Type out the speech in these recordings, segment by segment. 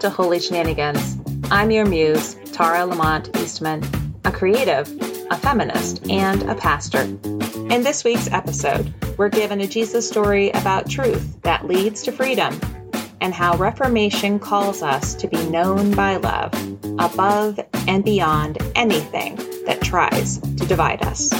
To Holy Shenanigans. I'm your muse, Tara Lamont Eastman, a creative, a feminist, and a pastor. In this week's episode, we're given a Jesus story about truth that leads to freedom and how Reformation calls us to be known by love above and beyond anything that tries to divide us.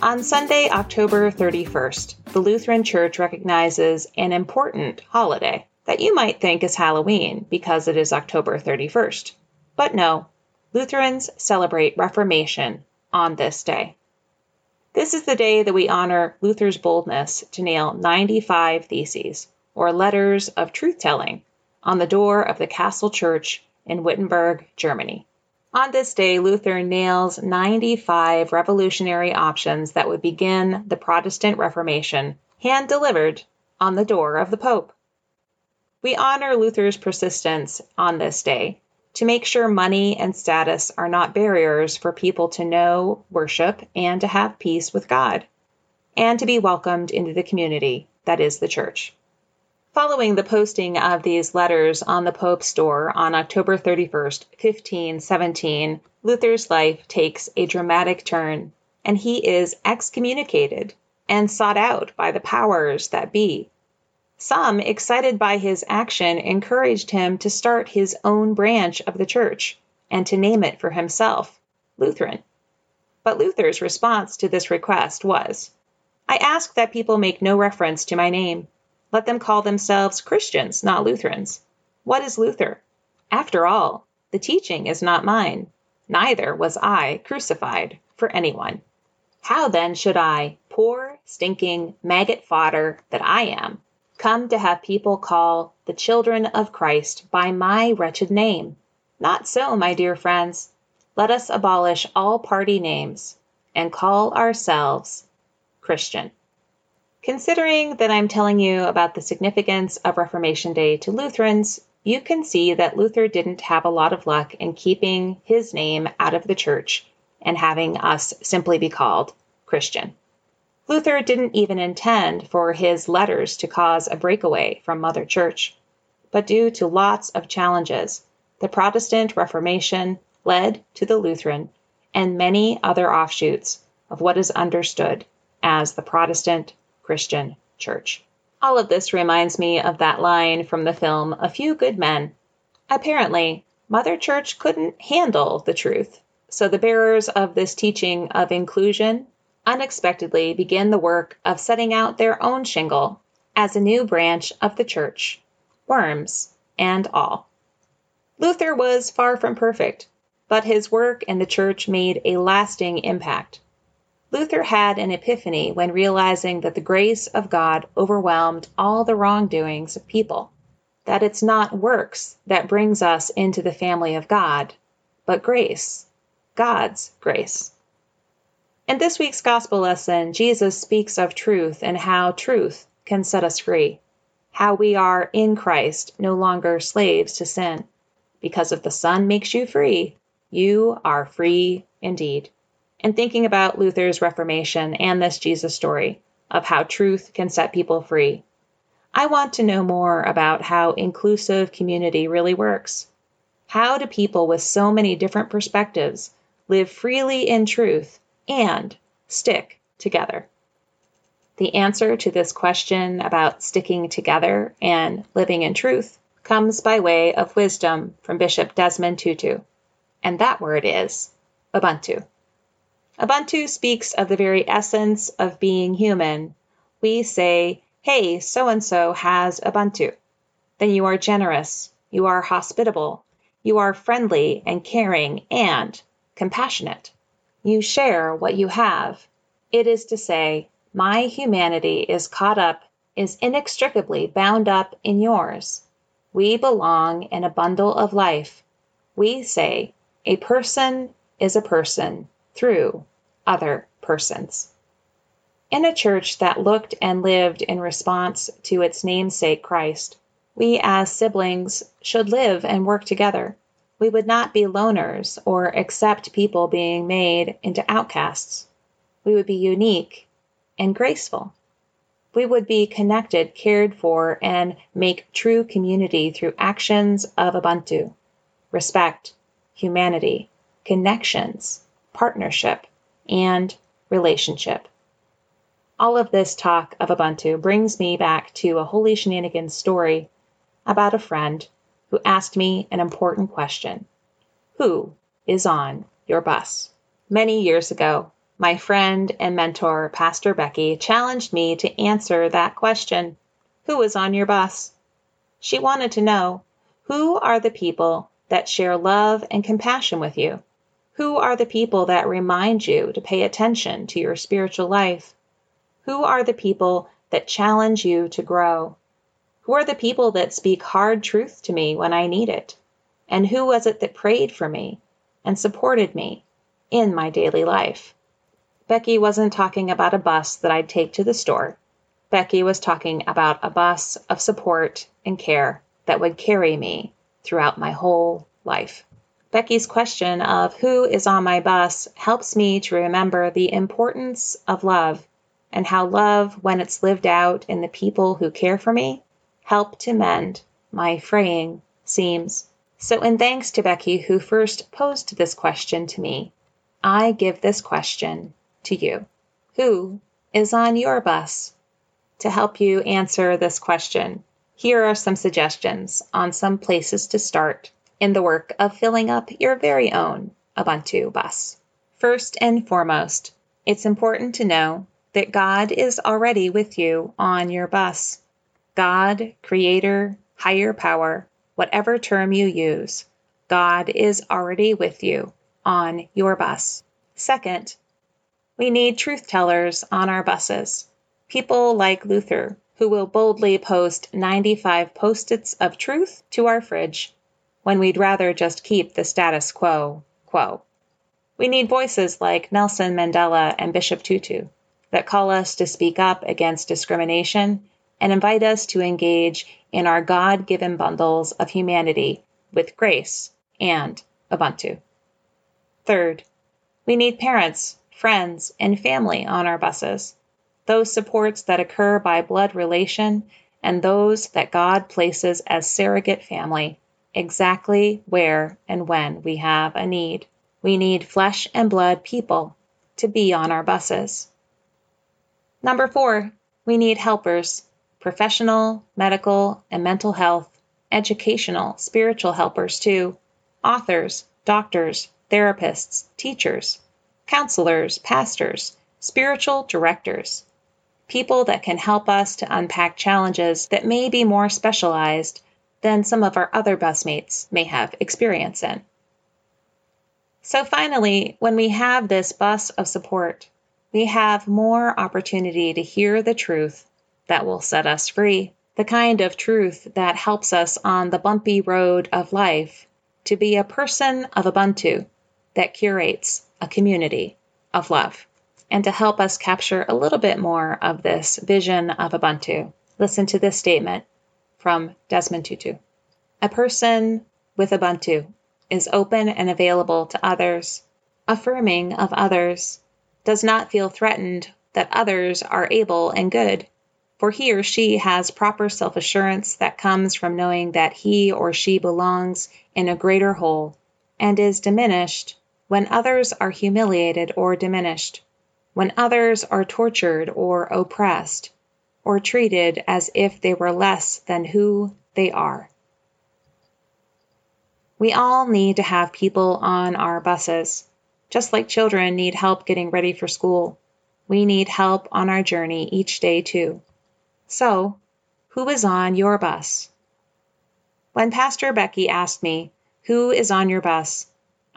On Sunday, October 31st, the Lutheran Church recognizes an important holiday that you might think is Halloween because it is October 31st. But no, Lutherans celebrate Reformation on this day. This is the day that we honor Luther's boldness to nail 95 theses, or letters of truth telling, on the door of the Castle Church in Wittenberg, Germany. On this day, Luther nails 95 revolutionary options that would begin the Protestant Reformation, hand delivered on the door of the Pope. We honor Luther's persistence on this day to make sure money and status are not barriers for people to know, worship, and to have peace with God, and to be welcomed into the community that is the church. Following the posting of these letters on the Pope's door on October 31st, 1517, Luther's life takes a dramatic turn, and he is excommunicated and sought out by the powers that be. Some, excited by his action, encouraged him to start his own branch of the church and to name it for himself Lutheran. But Luther's response to this request was I ask that people make no reference to my name. Let them call themselves Christians, not Lutherans. What is Luther? After all, the teaching is not mine. Neither was I crucified for anyone. How then should I, poor, stinking, maggot fodder that I am, come to have people call the children of Christ by my wretched name? Not so, my dear friends. Let us abolish all party names and call ourselves Christian. Considering that I'm telling you about the significance of Reformation Day to Lutherans, you can see that Luther didn't have a lot of luck in keeping his name out of the church and having us simply be called Christian. Luther didn't even intend for his letters to cause a breakaway from Mother Church. But due to lots of challenges, the Protestant Reformation led to the Lutheran and many other offshoots of what is understood as the Protestant Christian church. All of this reminds me of that line from the film A Few Good Men. Apparently, Mother Church couldn't handle the truth, so the bearers of this teaching of inclusion unexpectedly begin the work of setting out their own shingle as a new branch of the church, worms and all. Luther was far from perfect, but his work in the church made a lasting impact. Luther had an epiphany when realizing that the grace of God overwhelmed all the wrongdoings of people, that it's not works that brings us into the family of God, but grace. God's grace. In this week's gospel lesson, Jesus speaks of truth and how truth can set us free, how we are in Christ, no longer slaves to sin. Because if the Son makes you free, you are free indeed. And thinking about Luther's Reformation and this Jesus story of how truth can set people free, I want to know more about how inclusive community really works. How do people with so many different perspectives live freely in truth and stick together? The answer to this question about sticking together and living in truth comes by way of wisdom from Bishop Desmond Tutu, and that word is Ubuntu. Ubuntu speaks of the very essence of being human. We say, hey, so and so has Ubuntu. Then you are generous, you are hospitable, you are friendly and caring and compassionate. You share what you have. It is to say, my humanity is caught up, is inextricably bound up in yours. We belong in a bundle of life. We say, a person is a person through other persons. In a church that looked and lived in response to its namesake Christ, we as siblings should live and work together. We would not be loners or accept people being made into outcasts. We would be unique and graceful. We would be connected, cared for, and make true community through actions of Ubuntu, respect, humanity, connections, partnership, and relationship. All of this talk of Ubuntu brings me back to a Holy Shenanigans story about a friend who asked me an important question Who is on your bus? Many years ago, my friend and mentor, Pastor Becky, challenged me to answer that question Who is on your bus? She wanted to know who are the people that share love and compassion with you? Who are the people that remind you to pay attention to your spiritual life? Who are the people that challenge you to grow? Who are the people that speak hard truth to me when I need it? And who was it that prayed for me and supported me in my daily life? Becky wasn't talking about a bus that I'd take to the store. Becky was talking about a bus of support and care that would carry me throughout my whole life. Becky's question of who is on my bus helps me to remember the importance of love and how love, when it's lived out in the people who care for me, help to mend my fraying seams. So, in thanks to Becky, who first posed this question to me, I give this question to you Who is on your bus? To help you answer this question, here are some suggestions on some places to start in the work of filling up your very own Ubuntu bus. First and foremost, it's important to know that God is already with you on your bus. God, Creator, Higher Power, whatever term you use, God is already with you on your bus. Second, we need truth tellers on our buses. People like Luther, who will boldly post 95 post its of truth to our fridge when we'd rather just keep the status quo quo. We need voices like Nelson Mandela and Bishop Tutu that call us to speak up against discrimination and invite us to engage in our God given bundles of humanity with grace and Ubuntu. Third, we need parents, friends, and family on our buses, those supports that occur by blood relation and those that God places as surrogate family exactly where and when we have a need. We need flesh and blood people to be on our buses. Number four, we need helpers professional, medical, and mental health, educational, spiritual helpers too, authors, doctors, therapists, teachers, counselors, pastors, spiritual directors, people that can help us to unpack challenges that may be more specialized than some of our other busmates may have experience in. So, finally, when we have this bus of support, we have more opportunity to hear the truth that will set us free, the kind of truth that helps us on the bumpy road of life to be a person of Ubuntu, that curates a community of love. And to help us capture a little bit more of this vision of Ubuntu, listen to this statement from Desmond Tutu. A person with Ubuntu is open and available to others, affirming of others, does not feel threatened that others are able and good, for he or she has proper self assurance that comes from knowing that he or she belongs in a greater whole, and is diminished when others are humiliated or diminished, when others are tortured or oppressed, or treated as if they were less than who they are. We all need to have people on our buses. Just like children need help getting ready for school, we need help on our journey each day, too. So, who is on your bus? When Pastor Becky asked me, Who is on your bus?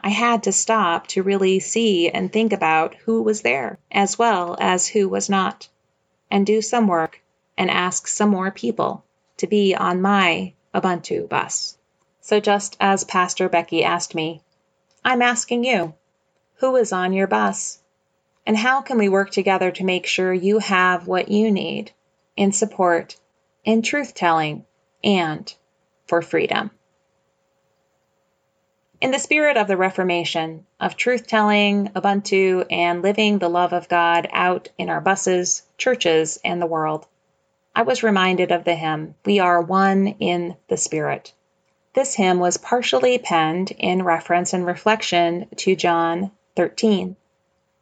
I had to stop to really see and think about who was there, as well as who was not, and do some work and ask some more people to be on my Ubuntu bus. So just as Pastor Becky asked me, I'm asking you, who is on your bus? And how can we work together to make sure you have what you need in support, in truth telling, and for freedom? In the spirit of the Reformation, of truth telling, Ubuntu, and living the love of God out in our buses, churches, and the world, I was reminded of the hymn, We Are One in the Spirit. This hymn was partially penned in reference and reflection to John 13,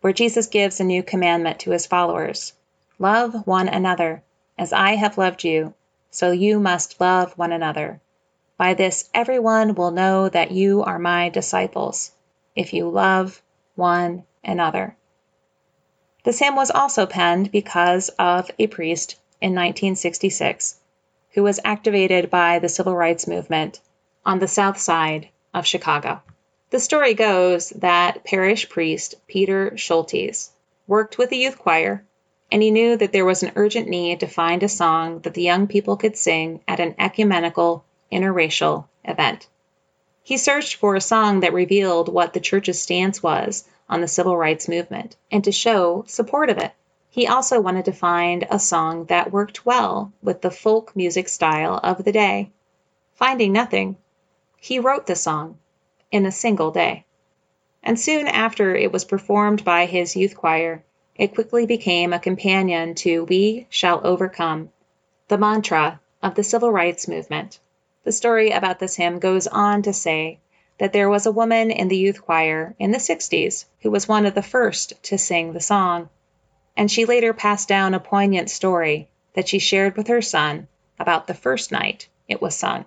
where Jesus gives a new commandment to his followers Love one another. As I have loved you, so you must love one another. By this everyone will know that you are my disciples, if you love one another. This hymn was also penned because of a priest in 1966 who was activated by the civil rights movement on the south side of Chicago. The story goes that parish priest Peter Scholtes worked with the youth choir, and he knew that there was an urgent need to find a song that the young people could sing at an ecumenical interracial event. He searched for a song that revealed what the church's stance was on the civil rights movement and to show support of it. He also wanted to find a song that worked well with the folk music style of the day. Finding nothing, he wrote the song in a single day. And soon after it was performed by his youth choir, it quickly became a companion to We Shall Overcome, the mantra of the civil rights movement. The story about this hymn goes on to say that there was a woman in the youth choir in the 60s who was one of the first to sing the song, and she later passed down a poignant story that she shared with her son about the first night it was sung.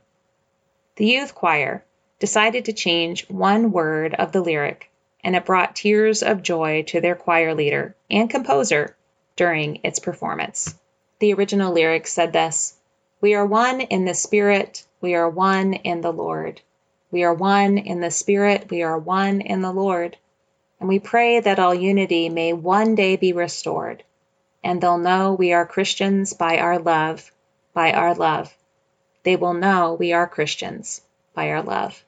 The youth choir decided to change one word of the lyric, and it brought tears of joy to their choir leader and composer during its performance. The original lyrics said this We are one in the Spirit, we are one in the Lord. We are one in the Spirit, we are one in the Lord. And we pray that all unity may one day be restored, and they'll know we are Christians by our love, by our love they will know we are Christians by our love.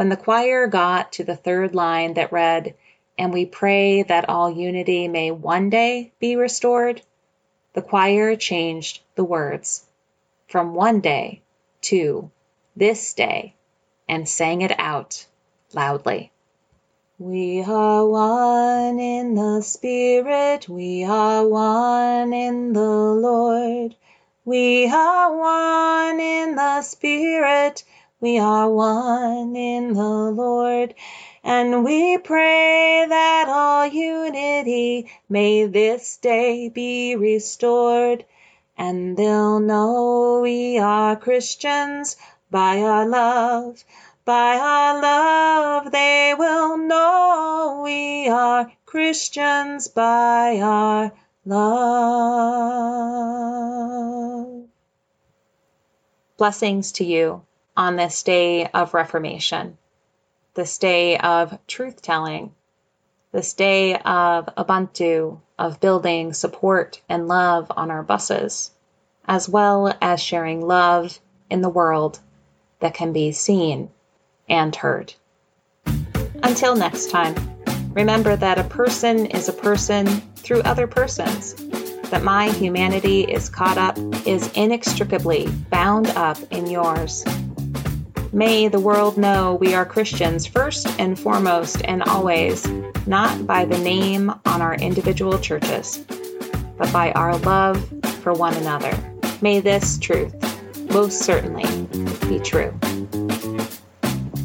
When the choir got to the third line that read, And we pray that all unity may one day be restored, the choir changed the words from one day to this day and sang it out loudly. We are one in the Spirit, we are one in the Lord. We are one in the Spirit, we are one in the Lord, and we pray that all unity may this day be restored, and they'll know we are Christians by our love. By our love, they will know we are Christians by our love. Blessings to you on this day of Reformation, this day of truth telling, this day of Ubuntu, of building support and love on our buses, as well as sharing love in the world that can be seen and heard. Until next time, remember that a person is a person through other persons, that my humanity is caught up, is inextricably bound up in yours. May the world know we are Christians first and foremost and always, not by the name on our individual churches, but by our love for one another. May this truth most certainly be true.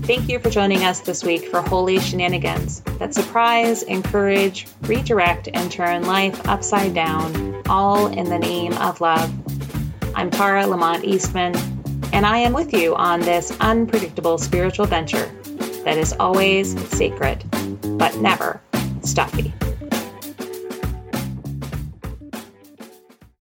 Thank you for joining us this week for Holy Shenanigans that surprise, encourage, redirect, and turn life upside down, all in the name of love. I'm Tara Lamont Eastman and I am with you on this unpredictable spiritual venture that is always sacred, but never stuffy.